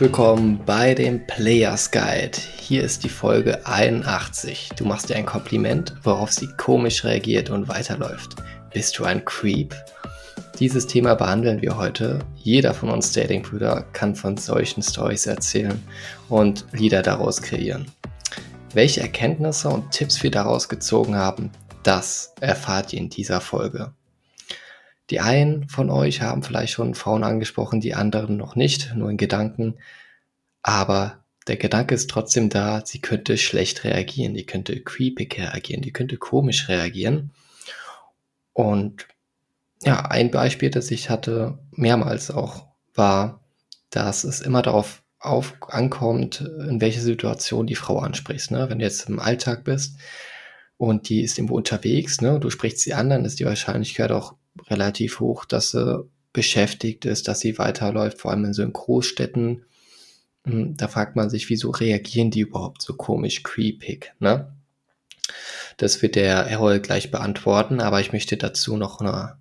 willkommen bei dem Players Guide. Hier ist die Folge 81. Du machst dir ein Kompliment, worauf sie komisch reagiert und weiterläuft. Bist du ein Creep? Dieses Thema behandeln wir heute. Jeder von uns Datingbrüder kann von solchen Stories erzählen und Lieder daraus kreieren. Welche Erkenntnisse und Tipps wir daraus gezogen haben, das erfahrt ihr in dieser Folge. Die einen von euch haben vielleicht schon Frauen angesprochen, die anderen noch nicht, nur in Gedanken. Aber der Gedanke ist trotzdem da, sie könnte schlecht reagieren, die könnte creepy reagieren, die könnte komisch reagieren. Und ja, ein Beispiel, das ich hatte, mehrmals auch, war, dass es immer darauf auf, ankommt, in welche Situation die Frau ansprichst. Ne? Wenn du jetzt im Alltag bist und die ist irgendwo unterwegs, ne, du sprichst sie an, dann ist die Wahrscheinlichkeit auch relativ hoch, dass sie beschäftigt ist, dass sie weiterläuft, vor allem in so Großstädten. Hm, da fragt man sich, wieso reagieren die überhaupt so komisch creepig, ne? Das wird der Errol gleich beantworten, aber ich möchte dazu noch eine,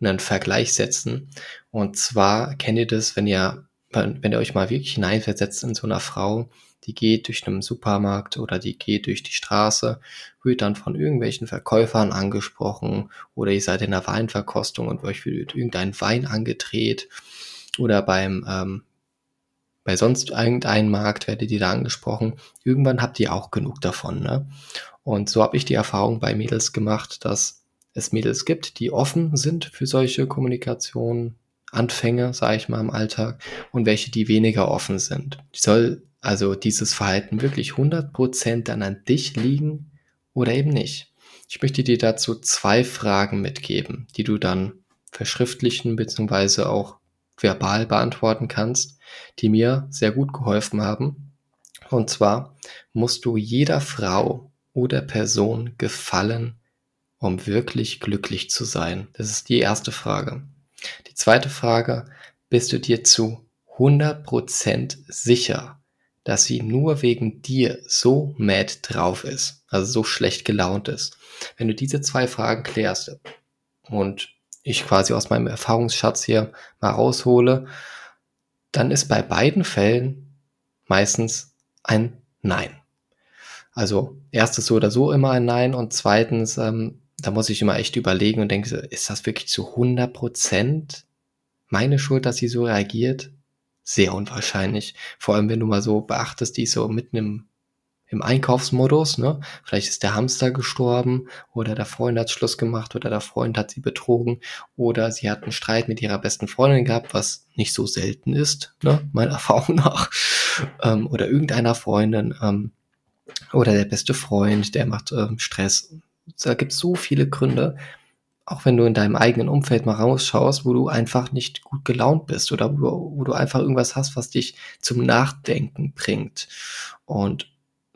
einen Vergleich setzen. Und zwar kennt ihr das, wenn ihr, wenn ihr euch mal wirklich hineinversetzt in so einer Frau, die geht durch einen Supermarkt oder die geht durch die Straße, wird dann von irgendwelchen Verkäufern angesprochen oder ihr seid in der Weinverkostung und euch wird irgendein Wein angedreht oder beim ähm, bei sonst irgendeinem Markt werdet ihr da angesprochen. Irgendwann habt ihr auch genug davon. Ne? Und so habe ich die Erfahrung bei Mädels gemacht, dass es Mädels gibt, die offen sind für solche Kommunikation, Anfänge, sage ich mal, im Alltag und welche, die weniger offen sind. Die soll also dieses Verhalten wirklich 100% dann an dich liegen oder eben nicht? Ich möchte dir dazu zwei Fragen mitgeben, die du dann verschriftlichen bzw. auch verbal beantworten kannst, die mir sehr gut geholfen haben. Und zwar musst du jeder Frau oder Person gefallen, um wirklich glücklich zu sein. Das ist die erste Frage. Die zweite Frage, bist du dir zu 100% sicher, dass sie nur wegen dir so mad drauf ist, also so schlecht gelaunt ist. Wenn du diese zwei Fragen klärst und ich quasi aus meinem Erfahrungsschatz hier mal raushole, dann ist bei beiden Fällen meistens ein Nein. Also erstes so oder so immer ein Nein und zweitens, ähm, da muss ich immer echt überlegen und denke, ist das wirklich zu 100 Prozent meine Schuld, dass sie so reagiert? Sehr unwahrscheinlich. Vor allem, wenn du mal so beachtest, die ist so mitten im, im Einkaufsmodus, ne? Vielleicht ist der Hamster gestorben oder der Freund hat Schluss gemacht oder der Freund hat sie betrogen oder sie hat einen Streit mit ihrer besten Freundin gehabt, was nicht so selten ist, ne? Meiner Erfahrung nach. Ähm, oder irgendeiner Freundin ähm, oder der beste Freund, der macht ähm, Stress. Da gibt es so viele Gründe, auch wenn du in deinem eigenen Umfeld mal rausschaust, wo du einfach nicht gut gelaunt bist oder wo, wo du einfach irgendwas hast, was dich zum Nachdenken bringt. Und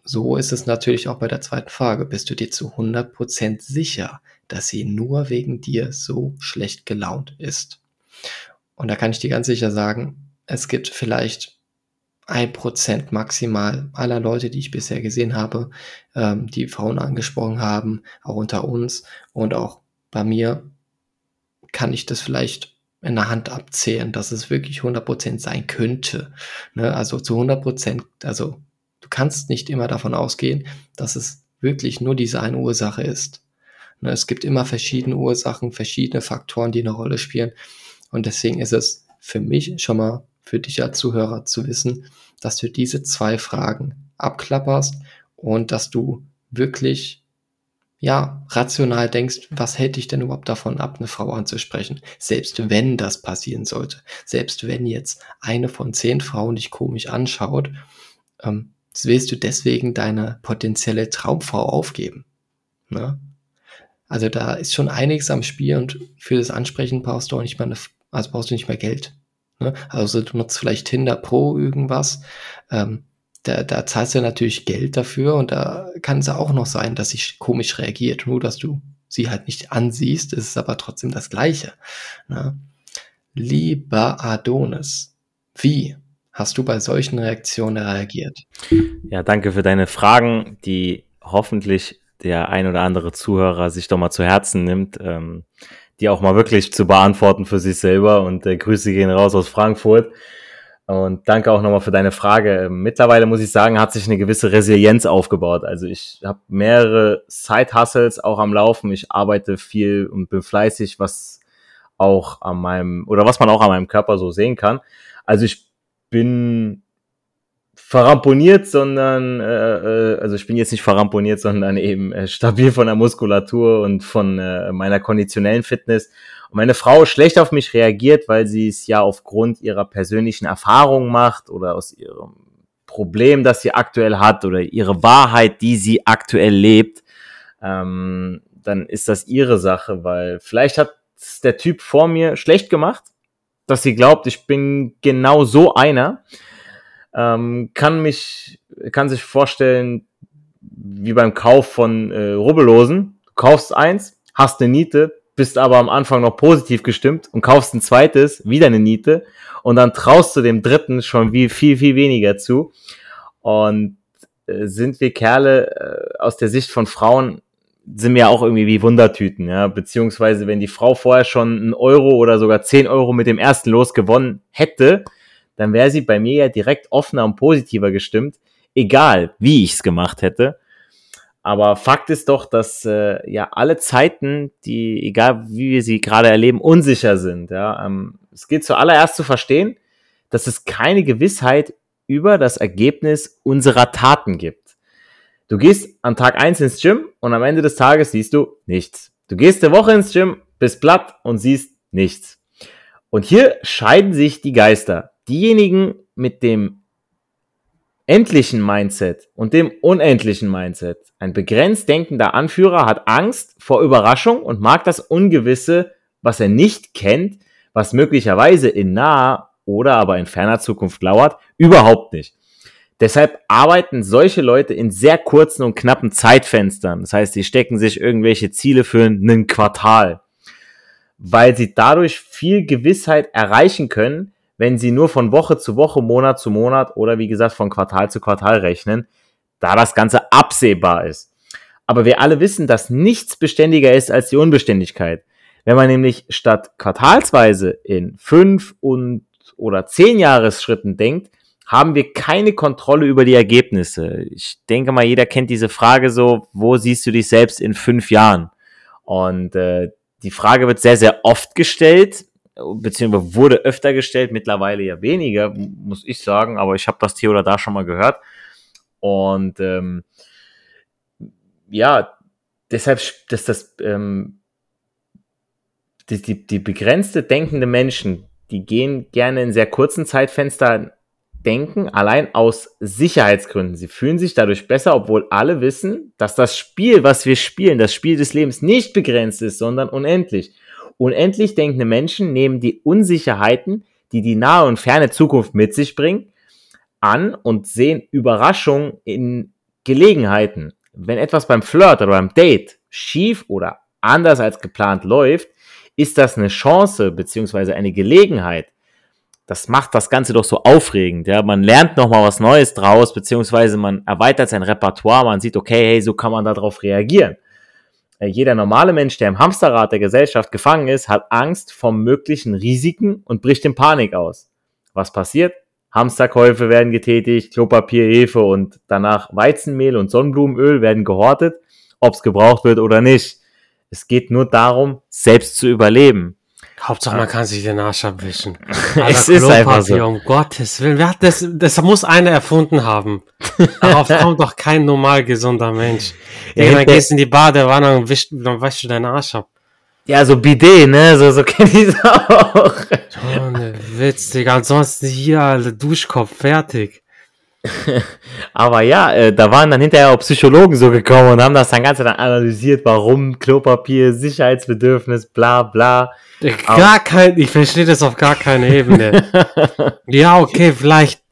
so ist es natürlich auch bei der zweiten Frage. Bist du dir zu 100% sicher, dass sie nur wegen dir so schlecht gelaunt ist? Und da kann ich dir ganz sicher sagen, es gibt vielleicht ein Prozent maximal aller Leute, die ich bisher gesehen habe, ähm, die Frauen angesprochen haben, auch unter uns und auch bei mir kann ich das vielleicht in der Hand abzählen, dass es wirklich 100% sein könnte. Ne? Also zu 100%, also du kannst nicht immer davon ausgehen, dass es wirklich nur diese eine Ursache ist. Ne? Es gibt immer verschiedene Ursachen, verschiedene Faktoren, die eine Rolle spielen. Und deswegen ist es für mich schon mal für dich als Zuhörer zu wissen, dass du diese zwei Fragen abklapperst und dass du wirklich ja, rational denkst, was hält dich denn überhaupt davon ab, eine Frau anzusprechen? Selbst wenn das passieren sollte. Selbst wenn jetzt eine von zehn Frauen dich komisch anschaut, ähm, willst du deswegen deine potenzielle Traumfrau aufgeben. Ne? Also da ist schon einiges am Spiel und für das Ansprechen brauchst du auch nicht mal eine, also brauchst du nicht mehr Geld. Ne? Also du nutzt vielleicht Tinder Pro irgendwas. Ähm, da, da zahlst du natürlich Geld dafür und da kann es auch noch sein, dass sie komisch reagiert, nur dass du sie halt nicht ansiehst, ist es aber trotzdem das Gleiche. Ne? Lieber Adonis, wie hast du bei solchen Reaktionen reagiert? Ja, danke für deine Fragen, die hoffentlich der ein oder andere Zuhörer sich doch mal zu Herzen nimmt, ähm, die auch mal wirklich zu beantworten für sich selber. Und äh, Grüße gehen raus aus Frankfurt. Und danke auch nochmal für deine Frage. Mittlerweile muss ich sagen, hat sich eine gewisse Resilienz aufgebaut. Also ich habe mehrere Side-Hustles auch am Laufen. Ich arbeite viel und bin fleißig, was auch an meinem, oder was man auch an meinem Körper so sehen kann. Also ich bin verramponiert, sondern äh, äh, also ich bin jetzt nicht verramponiert, sondern eben äh, stabil von der Muskulatur und von äh, meiner konditionellen Fitness. Meine Frau schlecht auf mich reagiert, weil sie es ja aufgrund ihrer persönlichen Erfahrung macht oder aus ihrem Problem, das sie aktuell hat oder ihre Wahrheit, die sie aktuell lebt, ähm, dann ist das ihre Sache, weil vielleicht hat der Typ vor mir schlecht gemacht, dass sie glaubt, ich bin genau so einer ähm, kann mich, kann sich vorstellen, wie beim Kauf von äh, Rubbellosen. Du kaufst eins, hast eine Niete, bist aber am Anfang noch positiv gestimmt und kaufst ein zweites, wieder eine Niete und dann traust du dem dritten schon wie viel, viel weniger zu. Und äh, sind wir Kerle äh, aus der Sicht von Frauen sind wir auch irgendwie wie Wundertüten, ja, beziehungsweise wenn die Frau vorher schon einen Euro oder sogar zehn Euro mit dem ersten Los gewonnen hätte, dann wäre sie bei mir ja direkt offener und positiver gestimmt, egal wie ich es gemacht hätte. Aber Fakt ist doch, dass äh, ja alle Zeiten, die, egal wie wir sie gerade erleben, unsicher sind. Ja? Ähm, es geht zuallererst zu verstehen, dass es keine Gewissheit über das Ergebnis unserer Taten gibt. Du gehst an Tag eins ins Gym und am Ende des Tages siehst du nichts. Du gehst eine Woche ins Gym, bist platt und siehst nichts. Und hier scheiden sich die Geister diejenigen mit dem endlichen Mindset und dem unendlichen Mindset. Ein begrenzt denkender Anführer hat Angst vor Überraschung und mag das Ungewisse, was er nicht kennt, was möglicherweise in naher oder aber in ferner Zukunft lauert, überhaupt nicht. Deshalb arbeiten solche Leute in sehr kurzen und knappen Zeitfenstern. Das heißt, sie stecken sich irgendwelche Ziele für einen Quartal, weil sie dadurch viel Gewissheit erreichen können, wenn sie nur von Woche zu Woche, Monat zu Monat oder wie gesagt von Quartal zu Quartal rechnen, da das Ganze absehbar ist. Aber wir alle wissen, dass nichts beständiger ist als die Unbeständigkeit. Wenn man nämlich statt quartalsweise in fünf und oder zehn Jahresschritten denkt, haben wir keine Kontrolle über die Ergebnisse. Ich denke mal, jeder kennt diese Frage so, wo siehst du dich selbst in fünf Jahren? Und äh, die Frage wird sehr, sehr oft gestellt beziehungsweise wurde öfter gestellt, mittlerweile ja weniger, muss ich sagen, aber ich habe das hier oder da schon mal gehört. Und ähm, ja, deshalb, dass das ähm, die, die, die begrenzte denkende Menschen, die gehen gerne in sehr kurzen Zeitfenstern denken, allein aus Sicherheitsgründen. Sie fühlen sich dadurch besser, obwohl alle wissen, dass das Spiel, was wir spielen, das Spiel des Lebens nicht begrenzt ist, sondern unendlich. Unendlich denkende Menschen nehmen die Unsicherheiten, die die nahe und ferne Zukunft mit sich bringen, an und sehen Überraschungen in Gelegenheiten. Wenn etwas beim Flirt oder beim Date schief oder anders als geplant läuft, ist das eine Chance beziehungsweise eine Gelegenheit. Das macht das Ganze doch so aufregend. Ja, man lernt noch mal was Neues draus, beziehungsweise man erweitert sein Repertoire. Man sieht, okay, hey, so kann man darauf reagieren. Äh, jeder normale Mensch, der im Hamsterrad der Gesellschaft gefangen ist, hat Angst vor möglichen Risiken und bricht in Panik aus. Was passiert? Hamsterkäufe werden getätigt, Klopapier, Hefe und danach Weizenmehl und Sonnenblumenöl werden gehortet, ob es gebraucht wird oder nicht. Es geht nur darum, selbst zu überleben. Hauptsache, man kann sich den Arsch abwischen. es ist einfach so. Um Gottes Willen. Wer hat das, das muss einer erfunden haben. Darauf kommt doch kein normal gesunder Mensch. Ja, dann gehst in die Badewanne und wischst, dann wäschst du deinen Arsch ab. Ja, so Bidet, ne? So, so kenn ich's auch. Oh, ne Witz, Digga. Ansonsten hier, Alter, Duschkopf, fertig. Aber ja, äh, da waren dann hinterher auch Psychologen so gekommen und haben das dann ganz dann analysiert, warum Klopapier, Sicherheitsbedürfnis, bla bla. Gar kein, ich verstehe das auf gar keine Ebene. ja, okay, vielleicht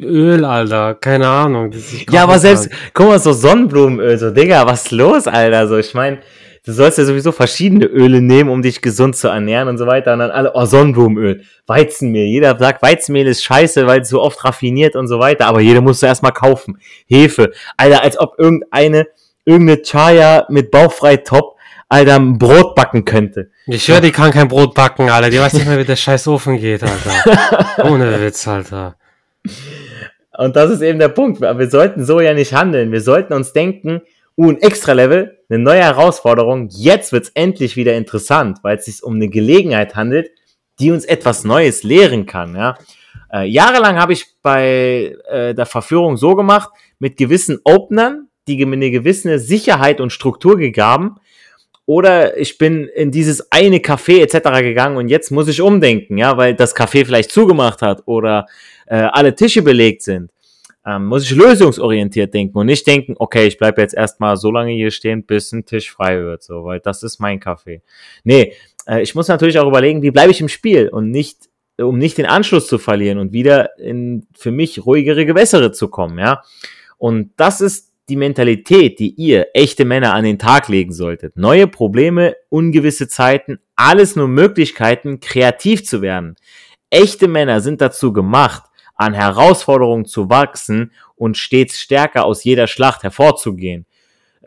Öl, Alter, keine Ahnung. Ja, aber selbst, guck mal, so Sonnenblumenöl, so, Digga, was ist los, Alter? So, ich meine, du sollst ja sowieso verschiedene Öle nehmen, um dich gesund zu ernähren und so weiter. Und dann alle, oh, Sonnenblumenöl, Weizenmehl. Jeder sagt, Weizenmehl ist scheiße, weil es so oft raffiniert und so weiter. Aber jeder muss du erstmal kaufen. Hefe. Alter, als ob irgendeine, irgendeine Chaya mit bauchfrei top Alter, ein Brot backen könnte. Ich höre, die kann kein Brot backen, Alter. Die weiß nicht mehr, wie der scheiß Ofen geht, Alter. Ohne Witz, Alter. Und das ist eben der Punkt. Wir sollten so ja nicht handeln. Wir sollten uns denken, uh, ein Extra-Level, eine neue Herausforderung. Jetzt wird's endlich wieder interessant, weil es sich um eine Gelegenheit handelt, die uns etwas Neues lehren kann. Ja? Äh, jahrelang habe ich bei äh, der Verführung so gemacht, mit gewissen Openern, die mir eine gewisse Sicherheit und Struktur gegaben, oder ich bin in dieses eine Café etc. gegangen und jetzt muss ich umdenken, ja, weil das Café vielleicht zugemacht hat oder äh, alle Tische belegt sind. Ähm, muss ich lösungsorientiert denken und nicht denken, okay, ich bleibe jetzt erstmal so lange hier stehen, bis ein Tisch frei wird, so, weil das ist mein Café. Nee, äh, ich muss natürlich auch überlegen, wie bleibe ich im Spiel und nicht, um nicht den Anschluss zu verlieren und wieder in für mich ruhigere Gewässere zu kommen, ja. Und das ist die Mentalität, die ihr, echte Männer, an den Tag legen solltet. Neue Probleme, ungewisse Zeiten, alles nur Möglichkeiten, kreativ zu werden. Echte Männer sind dazu gemacht, an Herausforderungen zu wachsen und stets stärker aus jeder Schlacht hervorzugehen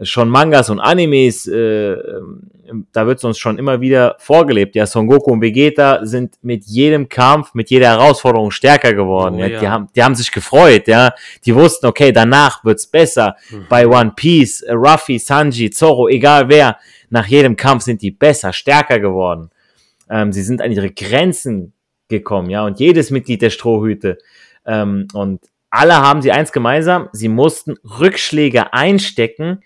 schon Mangas und Animes, äh, ähm, da wird es uns schon immer wieder vorgelebt. Ja, Son Goku und Vegeta sind mit jedem Kampf, mit jeder Herausforderung stärker geworden. Oh, ja. ja. Die, haben, die haben sich gefreut, ja. Die wussten, okay, danach wird's besser. Mhm. Bei One Piece, Ruffy, Sanji, Zoro, egal wer, nach jedem Kampf sind die besser, stärker geworden. Ähm, sie sind an ihre Grenzen gekommen, ja. Und jedes Mitglied der Strohhüte ähm, und alle haben sie eins gemeinsam, sie mussten Rückschläge einstecken,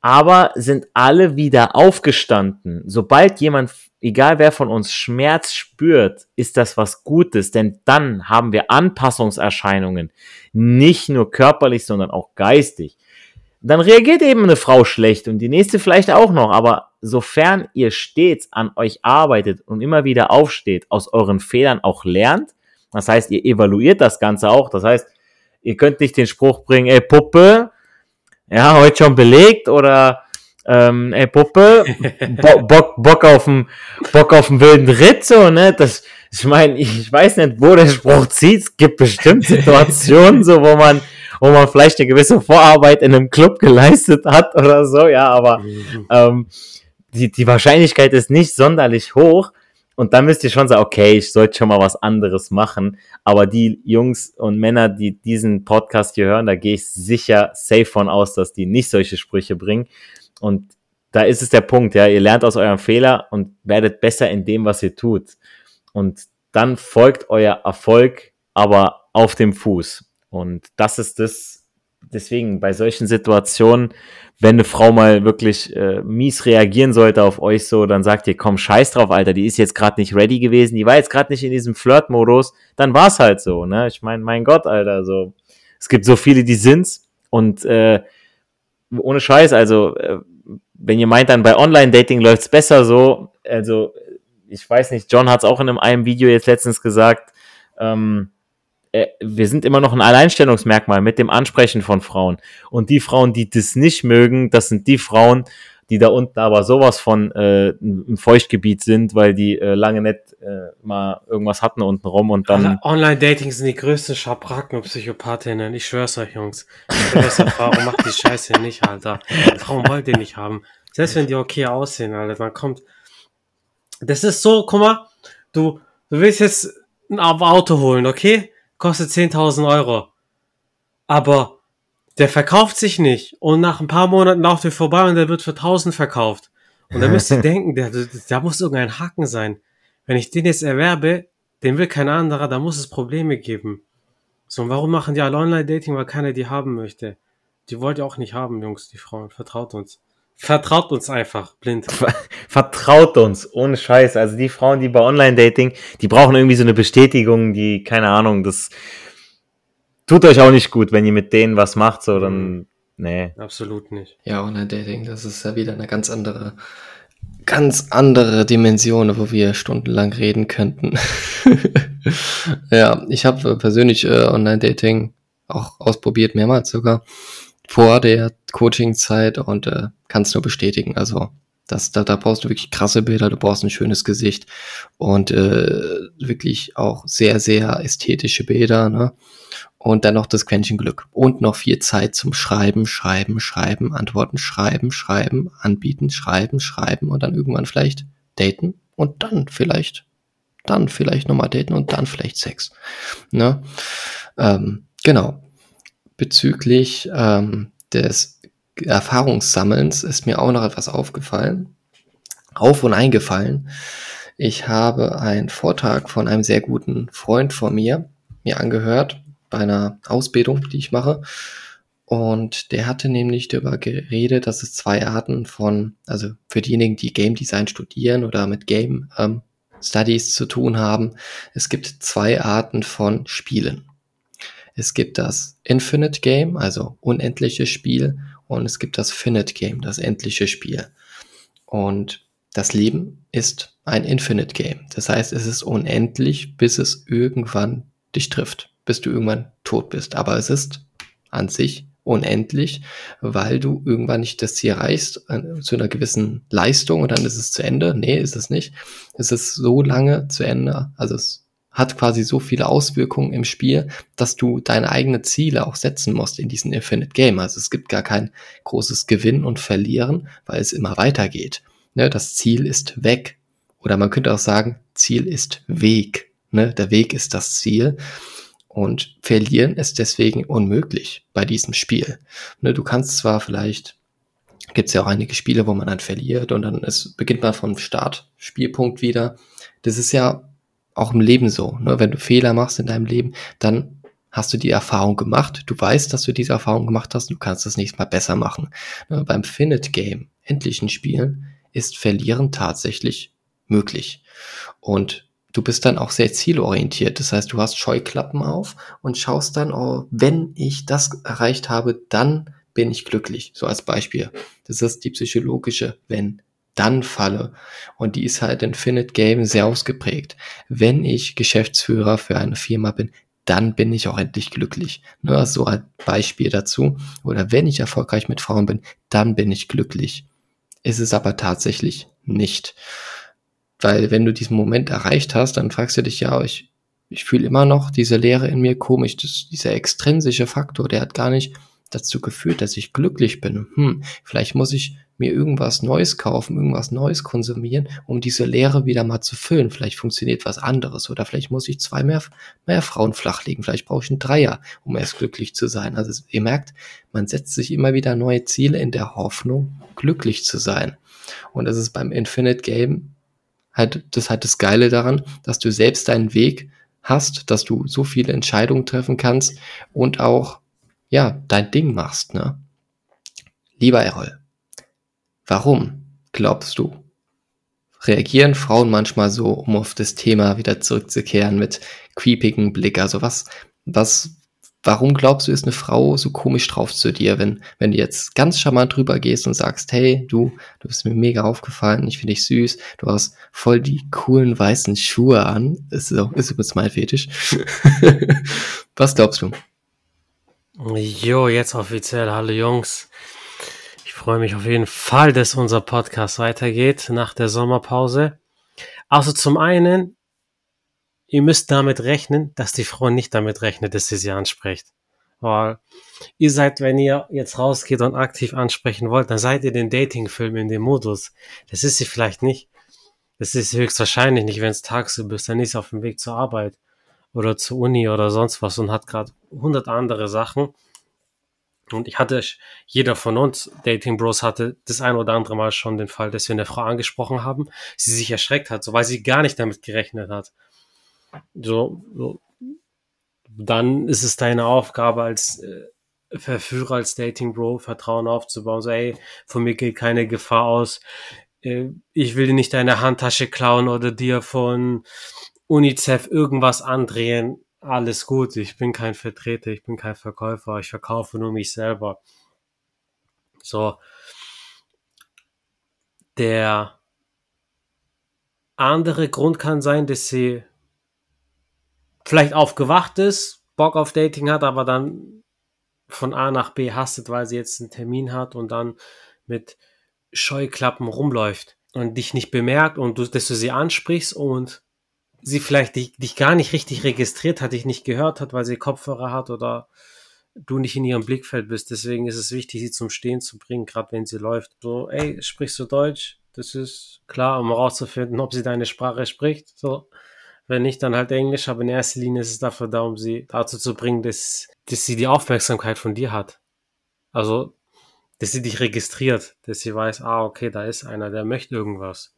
aber sind alle wieder aufgestanden. Sobald jemand, egal wer von uns, Schmerz spürt, ist das was Gutes, denn dann haben wir Anpassungserscheinungen, nicht nur körperlich, sondern auch geistig. Dann reagiert eben eine Frau schlecht und die nächste vielleicht auch noch, aber sofern ihr stets an euch arbeitet und immer wieder aufsteht, aus euren Fehlern auch lernt, das heißt, ihr evaluiert das Ganze auch, das heißt, ihr könnt nicht den Spruch bringen, ey Puppe, ja, heute schon belegt oder ähm, ey Puppe, Bo Bock, Bock auf den Bock auf den wilden Ritt, so, ne? Das, ich meine, ich weiß nicht, wo der Spruch zieht. Es gibt bestimmt Situationen, so, wo man, wo man vielleicht eine gewisse Vorarbeit in einem Club geleistet hat oder so, ja, aber mhm. ähm, die, die Wahrscheinlichkeit ist nicht sonderlich hoch. Und dann müsst ihr schon sagen, okay, ich sollte schon mal was anderes machen. Aber die Jungs und Männer, die diesen Podcast hier hören, da gehe ich sicher safe von aus, dass die nicht solche Sprüche bringen. Und da ist es der Punkt, ja, ihr lernt aus eurem Fehler und werdet besser in dem, was ihr tut. Und dann folgt euer Erfolg aber auf dem Fuß. Und das ist das, deswegen bei solchen Situationen wenn eine Frau mal wirklich äh, mies reagieren sollte auf euch so, dann sagt ihr, komm, scheiß drauf, Alter, die ist jetzt gerade nicht ready gewesen, die war jetzt gerade nicht in diesem Flirt-Modus, dann war's halt so, ne? Ich meine, mein Gott, Alter, so. Es gibt so viele, die sind's und äh, ohne Scheiß, also äh, wenn ihr meint, dann bei Online-Dating läuft's besser so, also ich weiß nicht, John hat's auch in einem, Video jetzt letztens gesagt, ähm, äh, wir sind immer noch ein Alleinstellungsmerkmal mit dem Ansprechen von Frauen. Und die Frauen, die das nicht mögen, das sind die Frauen, die da unten aber sowas von äh, im Feuchtgebiet sind, weil die äh, lange nicht äh, mal irgendwas hatten unten rum und dann. Online-Dating sind die größten Schabracken und Psychopathinnen. Ich schwör's euch, Jungs. Ich besser, Frauen macht die Scheiße nicht, Alter. Frauen wollt ihr nicht haben. Selbst wenn die okay aussehen, Alter, man kommt. Das ist so, guck mal, du, du willst jetzt ein Auto holen, okay? Kostet 10.000 Euro. Aber der verkauft sich nicht. Und nach ein paar Monaten lauft er vorbei und der wird für 1000 verkauft. Und da müsst ihr denken, da, da muss irgendein Haken sein. Wenn ich den jetzt erwerbe, den will kein anderer, da muss es Probleme geben. So, und warum machen die alle Online-Dating? Weil keiner die haben möchte. Die wollt ihr auch nicht haben, Jungs, die Frauen. Vertraut uns. Vertraut uns einfach, blind. Vertraut uns, ohne Scheiß. Also die Frauen, die bei Online-Dating, die brauchen irgendwie so eine Bestätigung, die, keine Ahnung, das tut euch auch nicht gut, wenn ihr mit denen was macht, so dann, mhm. nee. Absolut nicht. Ja, Online-Dating, das ist ja wieder eine ganz andere, ganz andere Dimension, wo wir stundenlang reden könnten. ja, ich habe persönlich äh, Online-Dating auch ausprobiert, mehrmals sogar vor der Coaching-Zeit und äh, kann es nur bestätigen. Also Das, da, da brauchst du wirklich krasse Bilder, du brauchst ein schönes Gesicht und äh, wirklich auch sehr, sehr ästhetische Bilder, ne? Und dann noch das Quäntchen Glück. Und noch viel Zeit zum Schreiben, Schreiben, Schreiben, Antworten, Schreiben, Schreiben, anbieten, Schreiben, Schreiben und dann irgendwann vielleicht daten und dann vielleicht, dann vielleicht nochmal daten und dann vielleicht Sex. Ne? Ähm, genau. Bezüglich ähm, des Erfahrungssammelns ist mir auch noch etwas aufgefallen, auf und eingefallen. Ich habe einen Vortrag von einem sehr guten Freund von mir mir angehört bei einer Ausbildung, die ich mache. Und der hatte nämlich darüber geredet, dass es zwei Arten von, also für diejenigen, die Game Design studieren oder mit Game ähm, Studies zu tun haben, es gibt zwei Arten von Spielen. Es gibt das Infinite Game, also unendliches Spiel, und es gibt das Finite Game, das endliche Spiel. Und das Leben ist ein Infinite Game. Das heißt, es ist unendlich, bis es irgendwann dich trifft, bis du irgendwann tot bist. Aber es ist an sich unendlich, weil du irgendwann nicht das Ziel erreichst äh, zu einer gewissen Leistung und dann ist es zu Ende. Nee, ist es nicht. Es ist so lange zu Ende, also es hat quasi so viele Auswirkungen im Spiel, dass du deine eigenen Ziele auch setzen musst in diesem Infinite Game. Also es gibt gar kein großes Gewinnen und Verlieren, weil es immer weitergeht. Ne, das Ziel ist weg. Oder man könnte auch sagen, Ziel ist Weg. Ne, der Weg ist das Ziel. Und verlieren ist deswegen unmöglich bei diesem Spiel. Ne, du kannst zwar vielleicht, gibt es ja auch einige Spiele, wo man dann verliert und dann ist, beginnt man vom Startspielpunkt wieder. Das ist ja auch im Leben so. Ne? Wenn du Fehler machst in deinem Leben, dann hast du die Erfahrung gemacht. Du weißt, dass du diese Erfahrung gemacht hast. Du kannst das nächste Mal besser machen. Ne? Beim Finite Game, endlichen Spielen, ist Verlieren tatsächlich möglich. Und du bist dann auch sehr zielorientiert. Das heißt, du hast Scheuklappen auf und schaust dann, oh, wenn ich das erreicht habe, dann bin ich glücklich. So als Beispiel. Das ist die psychologische Wenn dann falle. Und die ist halt in Finite Game sehr ausgeprägt. Wenn ich Geschäftsführer für eine Firma bin, dann bin ich auch endlich glücklich. Nur so ein Beispiel dazu. Oder wenn ich erfolgreich mit Frauen bin, dann bin ich glücklich. Ist es aber tatsächlich nicht. Weil wenn du diesen Moment erreicht hast, dann fragst du dich, ja, ich, ich fühle immer noch diese Leere in mir komisch. Das, dieser extrinsische Faktor, der hat gar nicht dazu geführt, dass ich glücklich bin. Hm, vielleicht muss ich mir irgendwas Neues kaufen, irgendwas Neues konsumieren, um diese Leere wieder mal zu füllen. Vielleicht funktioniert was anderes oder vielleicht muss ich zwei mehr, mehr Frauen flachlegen. Vielleicht brauche ich einen Dreier, um erst glücklich zu sein. Also ihr merkt, man setzt sich immer wieder neue Ziele in der Hoffnung, glücklich zu sein. Und das ist beim Infinite Game halt, das halt das Geile daran, dass du selbst deinen Weg hast, dass du so viele Entscheidungen treffen kannst und auch, ja, dein Ding machst, ne? Lieber Errol, Warum, glaubst du, reagieren Frauen manchmal so, um auf das Thema wieder zurückzukehren mit creepigen Blick? Also was, was, warum glaubst du, ist eine Frau so komisch drauf zu dir, wenn, wenn du jetzt ganz charmant drüber gehst und sagst, hey, du, du bist mir mega aufgefallen, ich finde dich süß, du hast voll die coolen weißen Schuhe an, ist, so, ist übrigens mein Fetisch. was glaubst du? Jo, jetzt offiziell, hallo Jungs freue mich auf jeden Fall, dass unser Podcast weitergeht nach der Sommerpause. Also zum einen, ihr müsst damit rechnen, dass die Frau nicht damit rechnet, dass sie sie anspricht. Weil ihr seid, wenn ihr jetzt rausgeht und aktiv ansprechen wollt, dann seid ihr den Datingfilm in dem Modus. Das ist sie vielleicht nicht. Das ist höchstwahrscheinlich nicht, wenn es tagsüber ist. Dann ist sie auf dem Weg zur Arbeit oder zur Uni oder sonst was und hat gerade hundert andere Sachen und ich hatte, jeder von uns, Dating Bros, hatte das ein oder andere Mal schon den Fall, dass wir eine Frau angesprochen haben, sie sich erschreckt hat, so weil sie gar nicht damit gerechnet hat. So, so dann ist es deine Aufgabe als äh, Verführer, als Dating Bro, Vertrauen aufzubauen. So, ey, von mir geht keine Gefahr aus. Äh, ich will dir nicht deine Handtasche klauen oder dir von UNICEF irgendwas andrehen alles gut, ich bin kein Vertreter, ich bin kein Verkäufer, ich verkaufe nur mich selber. So. Der andere Grund kann sein, dass sie vielleicht aufgewacht ist, Bock auf Dating hat, aber dann von A nach B hastet, weil sie jetzt einen Termin hat und dann mit Scheuklappen rumläuft und dich nicht bemerkt und du, dass du sie ansprichst und sie vielleicht dich, dich gar nicht richtig registriert hat, dich nicht gehört hat, weil sie Kopfhörer hat oder du nicht in ihrem Blickfeld bist. Deswegen ist es wichtig, sie zum Stehen zu bringen, gerade wenn sie läuft. So, ey, sprichst du Deutsch? Das ist klar, um herauszufinden, ob sie deine Sprache spricht. So, wenn nicht, dann halt Englisch, aber in erster Linie ist es dafür da, um sie dazu zu bringen, dass, dass sie die Aufmerksamkeit von dir hat. Also, dass sie dich registriert, dass sie weiß, ah, okay, da ist einer, der möchte irgendwas.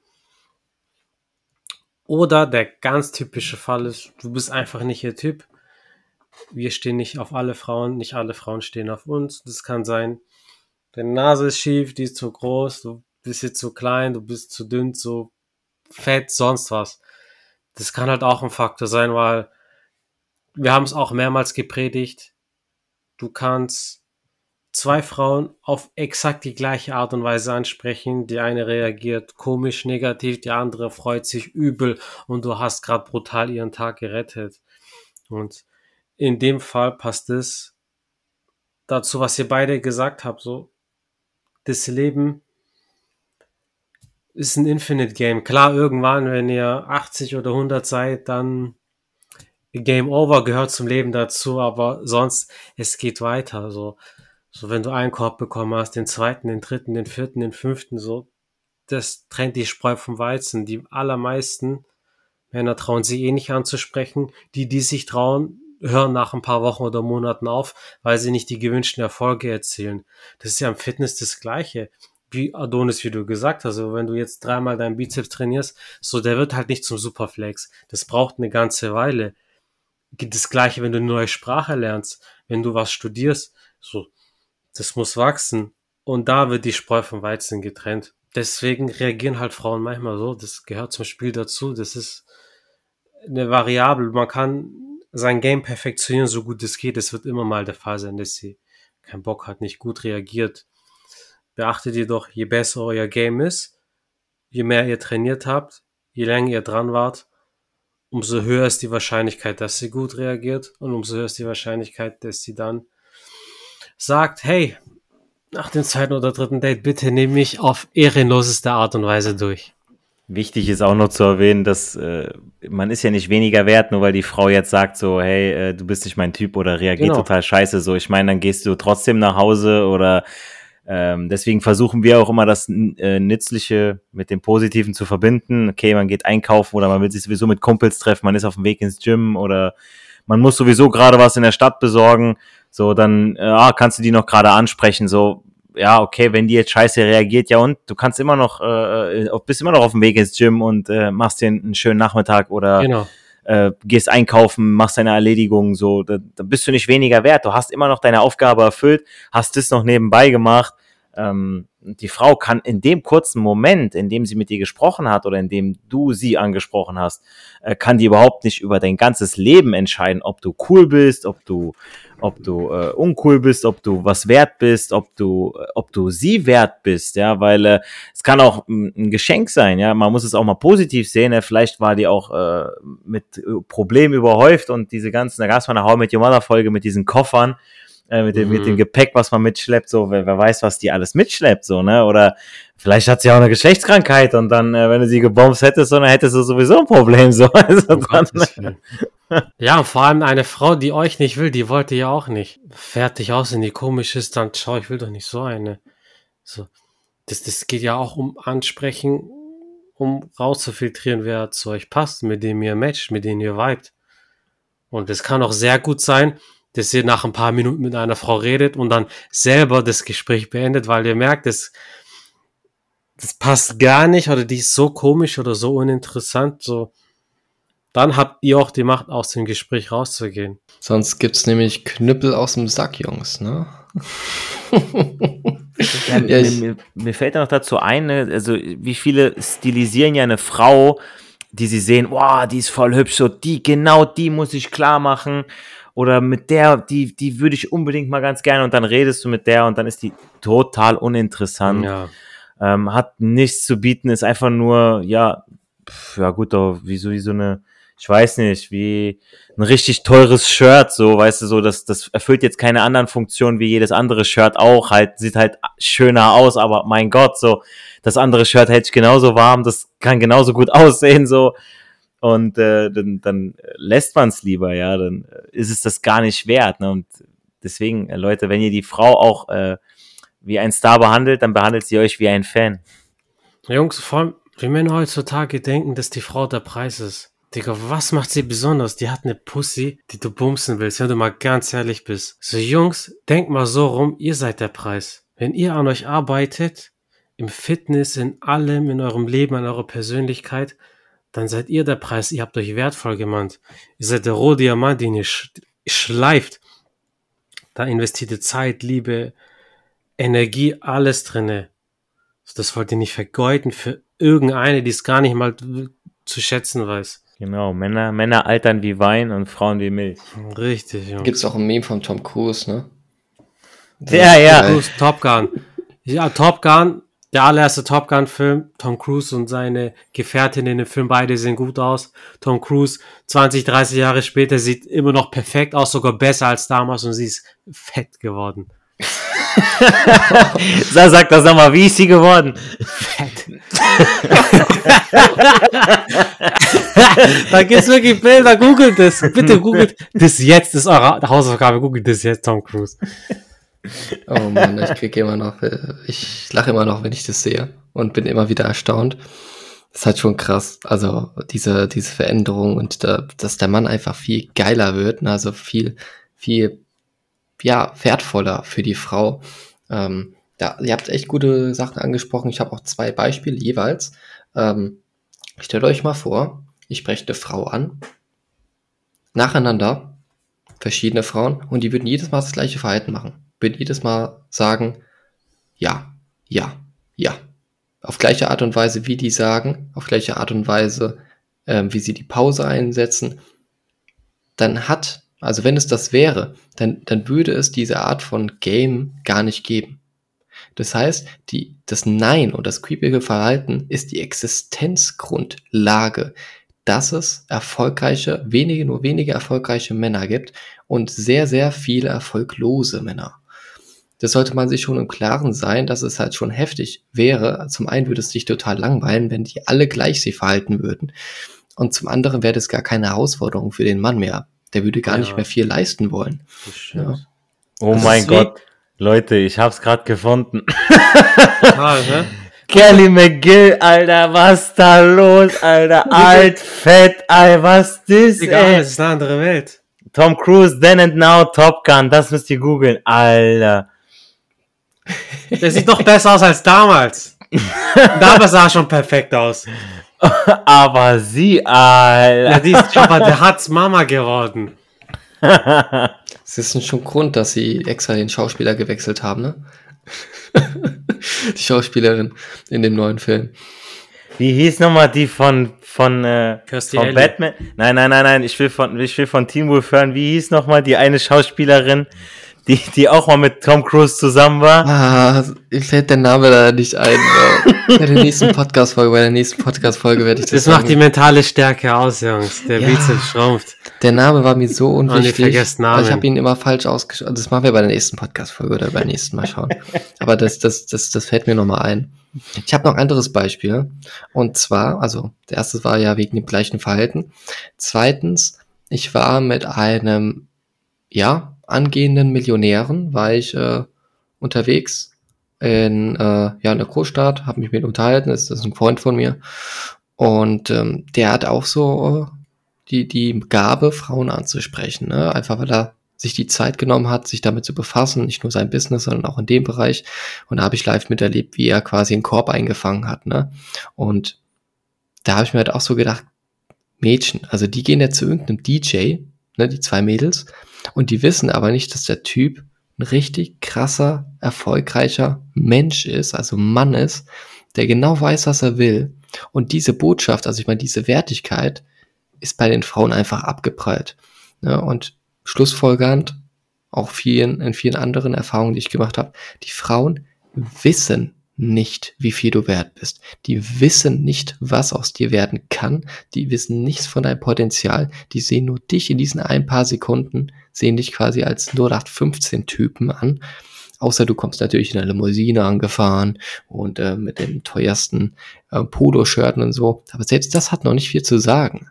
Oder der ganz typische Fall ist, du bist einfach nicht ihr Typ. Wir stehen nicht auf alle Frauen, nicht alle Frauen stehen auf uns. Das kann sein, deine Nase ist schief, die ist zu groß, du bist jetzt zu klein, du bist zu dünn, zu fett, sonst was. Das kann halt auch ein Faktor sein, weil wir haben es auch mehrmals gepredigt. Du kannst zwei Frauen auf exakt die gleiche Art und Weise ansprechen. Die eine reagiert komisch, negativ, die andere freut sich übel und du hast gerade brutal ihren Tag gerettet. Und in dem Fall passt es dazu, was ihr beide gesagt habt. So, das Leben ist ein Infinite Game. Klar, irgendwann, wenn ihr 80 oder 100 seid, dann Game Over gehört zum Leben dazu, aber sonst, es geht weiter. So, so, wenn du einen Korb bekommen hast, den zweiten, den dritten, den vierten, den fünften, so, das trennt die Spreu vom Weizen. Die allermeisten Männer trauen sie eh nicht anzusprechen. Die, die sich trauen, hören nach ein paar Wochen oder Monaten auf, weil sie nicht die gewünschten Erfolge erzielen. Das ist ja im Fitness das Gleiche. Wie Adonis, wie du gesagt hast, also wenn du jetzt dreimal deinen Bizeps trainierst, so der wird halt nicht zum Superflex. Das braucht eine ganze Weile. Das Gleiche, wenn du eine neue Sprache lernst, wenn du was studierst, so das muss wachsen. Und da wird die Spreu vom Weizen getrennt. Deswegen reagieren halt Frauen manchmal so. Das gehört zum Spiel dazu. Das ist eine Variable. Man kann sein Game perfektionieren, so gut es geht. Es wird immer mal der Fall sein, dass sie keinen Bock hat, nicht gut reagiert. Beachtet jedoch, je besser euer Game ist, je mehr ihr trainiert habt, je länger ihr dran wart, umso höher ist die Wahrscheinlichkeit, dass sie gut reagiert und umso höher ist die Wahrscheinlichkeit, dass sie dann sagt, hey, nach dem zweiten oder dritten Date, bitte nehme mich auf ehrenloseste Art und Weise durch. Wichtig ist auch noch zu erwähnen, dass äh, man ist ja nicht weniger wert, nur weil die Frau jetzt sagt so, hey, äh, du bist nicht mein Typ oder reagiert genau. total scheiße. So, ich meine, dann gehst du trotzdem nach Hause oder ähm, deswegen versuchen wir auch immer das äh, Nützliche mit dem Positiven zu verbinden. Okay, man geht einkaufen oder man will sich sowieso mit Kumpels treffen, man ist auf dem Weg ins Gym oder man muss sowieso gerade was in der Stadt besorgen so, dann äh, ah, kannst du die noch gerade ansprechen, so, ja, okay, wenn die jetzt scheiße reagiert, ja und du kannst immer noch, äh, äh bist immer noch auf dem Weg ins Gym und äh, machst dir einen schönen Nachmittag oder genau. äh, gehst einkaufen, machst deine Erledigung, so, da, da bist du nicht weniger wert. Du hast immer noch deine Aufgabe erfüllt, hast das noch nebenbei gemacht. Ähm, die Frau kann in dem kurzen Moment, in dem sie mit dir gesprochen hat oder in dem du sie angesprochen hast, äh, kann die überhaupt nicht über dein ganzes Leben entscheiden, ob du cool bist, ob du ob du äh, uncool bist, ob du was wert bist, ob du, äh, ob du sie wert bist, ja, weil äh, es kann auch ein Geschenk sein, ja, man muss es auch mal positiv sehen, ja? vielleicht war die auch äh, mit äh, Problemen überhäuft und diese ganzen, da gab es mal eine How mit Your Mother Folge mit diesen Koffern, äh, mit, dem, mhm. mit dem. Gepäck, was man mitschleppt, so, wer, wer weiß, was die alles mitschleppt, so, ne, oder vielleicht hat sie auch eine Geschlechtskrankheit und dann, äh, wenn du sie gebombt hättest, so, dann hättest du sowieso ein Problem, so, also oh dann, ja, vor allem eine Frau, die euch nicht will, die wollte ja auch nicht. Fertig aus in die komisch ist, dann schau, ich will doch nicht so eine. So. Das, das geht ja auch um Ansprechen, um rauszufiltrieren, wer zu euch passt, mit dem ihr matcht, mit dem ihr vibet. Und es kann auch sehr gut sein, dass ihr nach ein paar Minuten mit einer Frau redet und dann selber das Gespräch beendet, weil ihr merkt, das, das passt gar nicht oder die ist so komisch oder so uninteressant, so dann habt ihr auch die Macht, aus dem Gespräch rauszugehen. Sonst gibt's nämlich Knüppel aus dem Sack, Jungs, ne? ja, ja, mir, mir, fällt da noch dazu ein, ne, also wie viele stilisieren ja eine Frau, die sie sehen, wow, die ist voll hübsch, so die, genau die muss ich klar machen. Oder mit der, die, die würde ich unbedingt mal ganz gerne und dann redest du mit der und dann ist die total uninteressant. Ja. Ähm, hat nichts zu bieten, ist einfach nur, ja, ja gut, doch, wie so, wie so eine, ich weiß nicht, wie ein richtig teures Shirt, so, weißt du, so, das, das erfüllt jetzt keine anderen Funktionen wie jedes andere Shirt auch, halt, sieht halt schöner aus, aber mein Gott, so, das andere Shirt hält sich genauso warm, das kann genauso gut aussehen, so, und äh, dann, dann lässt man es lieber, ja, dann ist es das gar nicht wert, ne, und deswegen, äh, Leute, wenn ihr die Frau auch äh, wie ein Star behandelt, dann behandelt sie euch wie ein Fan. Jungs, vor allem, wie Männer heutzutage denken, dass die Frau der Preis ist. Digga, was macht sie besonders? Die hat eine Pussy, die du bumsen willst, wenn du mal ganz ehrlich bist. So, Jungs, denkt mal so rum, ihr seid der Preis. Wenn ihr an euch arbeitet, im Fitness, in allem, in eurem Leben, an eurer Persönlichkeit, dann seid ihr der Preis. Ihr habt euch wertvoll gemacht. Ihr seid der rohe Diamant, den ihr schleift. Da investiert ihr Zeit, Liebe, Energie, alles drinne. Das wollt ihr nicht vergeuden für irgendeine, die es gar nicht mal zu schätzen weiß. Genau, Männer, Männer altern wie Wein und Frauen wie Milch. Richtig, ja. Gibt es auch ein Meme von Tom Cruise, ne? Das ja, ja. Cruise, Top Gun. Ja, Top Gun, der allererste Top Gun-Film. Tom Cruise und seine Gefährtin in dem Film, beide sehen gut aus. Tom Cruise, 20, 30 Jahre später, sieht immer noch perfekt aus, sogar besser als damals und sie ist fett geworden. Sag das nochmal, wie ist sie geworden? Fett. da gibt's wirklich Bilder, googelt das. Bitte googelt das jetzt, ist eure Hausaufgabe, googelt das jetzt, Tom Cruise. Oh Mann, ich kriege immer noch, ich lache immer noch, wenn ich das sehe und bin immer wieder erstaunt. Das ist halt schon krass. Also diese, diese Veränderung und da, dass der Mann einfach viel geiler wird, ne? also viel, viel, ja, wertvoller für die Frau. Ähm, ja, ihr habt echt gute Sachen angesprochen. Ich habe auch zwei Beispiele jeweils. Ähm, stellt euch mal vor, ich spreche eine Frau an, nacheinander, verschiedene Frauen, und die würden jedes Mal das gleiche Verhalten machen. Würden jedes Mal sagen, ja, ja, ja. Auf gleiche Art und Weise, wie die sagen, auf gleiche Art und Weise, ähm, wie sie die Pause einsetzen, dann hat, also wenn es das wäre, dann, dann würde es diese Art von Game gar nicht geben. Das heißt, die, das Nein und das creepige Verhalten ist die Existenzgrundlage, dass es erfolgreiche, wenige, nur wenige erfolgreiche Männer gibt und sehr, sehr viele erfolglose Männer. Das sollte man sich schon im Klaren sein, dass es halt schon heftig wäre. Zum einen würde es dich total langweilen, wenn die alle gleich sich verhalten würden. Und zum anderen wäre das gar keine Herausforderung für den Mann mehr. Der würde gar ja. nicht mehr viel leisten wollen. Ja. Oh also mein Gott. Leute, ich hab's gerade gefunden. Ne? Kelly McGill, Alter, was da los, Alter? Alt, fett, Alter, was das, Egal, ey? das ist eine andere Welt. Tom Cruise, Then and Now, Top Gun, das müsst ihr googeln, Alter. Der sieht doch besser aus als damals. damals sah er schon perfekt aus. Aber sie, Alter. Ja, die ist aber der hat's Mama geworden. Es ist schon Grund, dass sie extra den Schauspieler gewechselt haben, ne? die Schauspielerin in dem neuen Film. Wie hieß nochmal die von von, äh, von Batman? Nein, nein, nein, nein, ich will von ich will von Team Wolf hören. Wie hieß nochmal die eine Schauspielerin, die, die auch mal mit Tom Cruise zusammen war. Ah, mir fällt der Name da nicht ein. bei der nächsten Podcast-Folge, bei der nächsten Podcast-Folge werde ich das Das sagen. macht die mentale Stärke aus, Jungs. Der ja, Bizeps schrumpft. Der Name war mir so unwichtig. Oh, vergesst Namen. Also ich habe ihn immer falsch ausgesprochen. Das machen wir bei der nächsten Podcast-Folge oder beim nächsten Mal schauen. Aber das, das, das, das fällt mir nochmal ein. Ich habe noch ein anderes Beispiel. Und zwar, also, der erste war ja wegen dem gleichen Verhalten. Zweitens, ich war mit einem, ja, angehenden Millionären war ich äh, unterwegs in, äh, ja, in der Großstadt, habe mich mit unterhalten, das, ist ein Freund von mir. Und ähm, der hat auch so äh, die, die Gabe, Frauen anzusprechen. Ne? Einfach weil er sich die Zeit genommen hat, sich damit zu befassen, nicht nur sein Business, sondern auch in dem Bereich. Und da habe ich live miterlebt, wie er quasi einen Korb eingefangen hat. Ne? Und da habe ich mir halt auch so gedacht, Mädchen, also die gehen ja zu irgendeinem DJ, ne, die zwei Mädels, und die wissen aber nicht, dass der Typ ein richtig krasser, erfolgreicher Mensch ist, also Mann ist, der genau weiß, was er will. Und diese Botschaft, also ich meine, diese Wertigkeit ist bei den Frauen einfach abgeprallt. Ne? Und schlussfolgernd, auch vielen, in vielen anderen Erfahrungen, die ich gemacht habe, die Frauen wissen nicht, wie viel du wert bist. Die wissen nicht, was aus dir werden kann. Die wissen nichts von deinem Potenzial. Die sehen nur dich in diesen ein paar Sekunden, sehen dich quasi als 0815 Typen an. Außer du kommst natürlich in einer Limousine angefahren und äh, mit den teuersten äh, Polo-Shirten und so. Aber selbst das hat noch nicht viel zu sagen.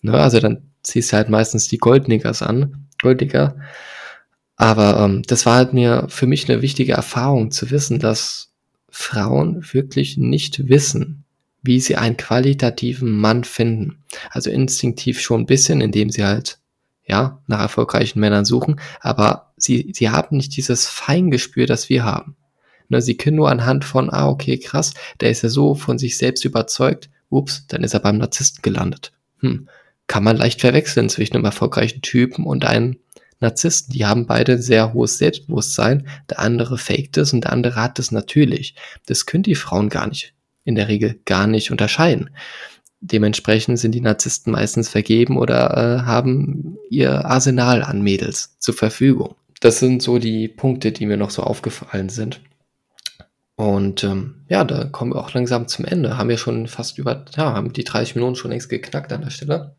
Ne? Also dann ziehst du halt meistens die Goldnickers an. Goldnicker. Aber ähm, das war halt mir für mich eine wichtige Erfahrung zu wissen, dass Frauen wirklich nicht wissen, wie sie einen qualitativen Mann finden. Also instinktiv schon ein bisschen, indem sie halt, ja, nach erfolgreichen Männern suchen, aber sie, sie haben nicht dieses Feingespür, das wir haben. Ne, sie können nur anhand von, ah, okay, krass, der ist ja so von sich selbst überzeugt, ups, dann ist er beim Narzissten gelandet. Hm, kann man leicht verwechseln zwischen einem erfolgreichen Typen und einem Narzissten, die haben beide sehr hohes Selbstbewusstsein. Der andere faked es und der andere hat es natürlich. Das können die Frauen gar nicht, in der Regel gar nicht unterscheiden. Dementsprechend sind die Narzissten meistens vergeben oder äh, haben ihr Arsenal an Mädels zur Verfügung. Das sind so die Punkte, die mir noch so aufgefallen sind. Und ähm, ja, da kommen wir auch langsam zum Ende. Haben wir schon fast über, ja, haben die 30 Minuten schon längst geknackt an der Stelle.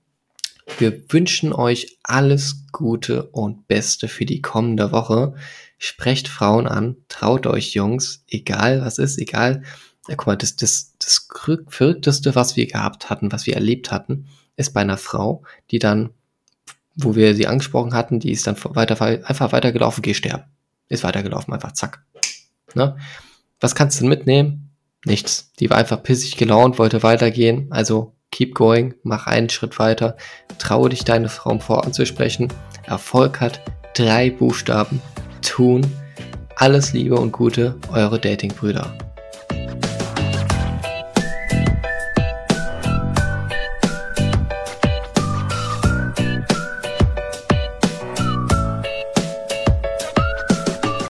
Wir wünschen euch alles Gute und Beste für die kommende Woche. Sprecht Frauen an, traut euch Jungs, egal was ist, egal. Ja, guck mal, das, das, das Verrückteste, was wir gehabt hatten, was wir erlebt hatten, ist bei einer Frau, die dann, wo wir sie angesprochen hatten, die ist dann weiter, einfach weitergelaufen, geh sterben. Ist weitergelaufen, einfach zack. Ne? Was kannst du denn mitnehmen? Nichts. Die war einfach pissig gelaunt, wollte weitergehen. Also keep going, mach einen Schritt weiter, traue dich deine Frau vor anzusprechen. Erfolg hat drei Buchstaben, tun. Alles Liebe und Gute, eure Datingbrüder.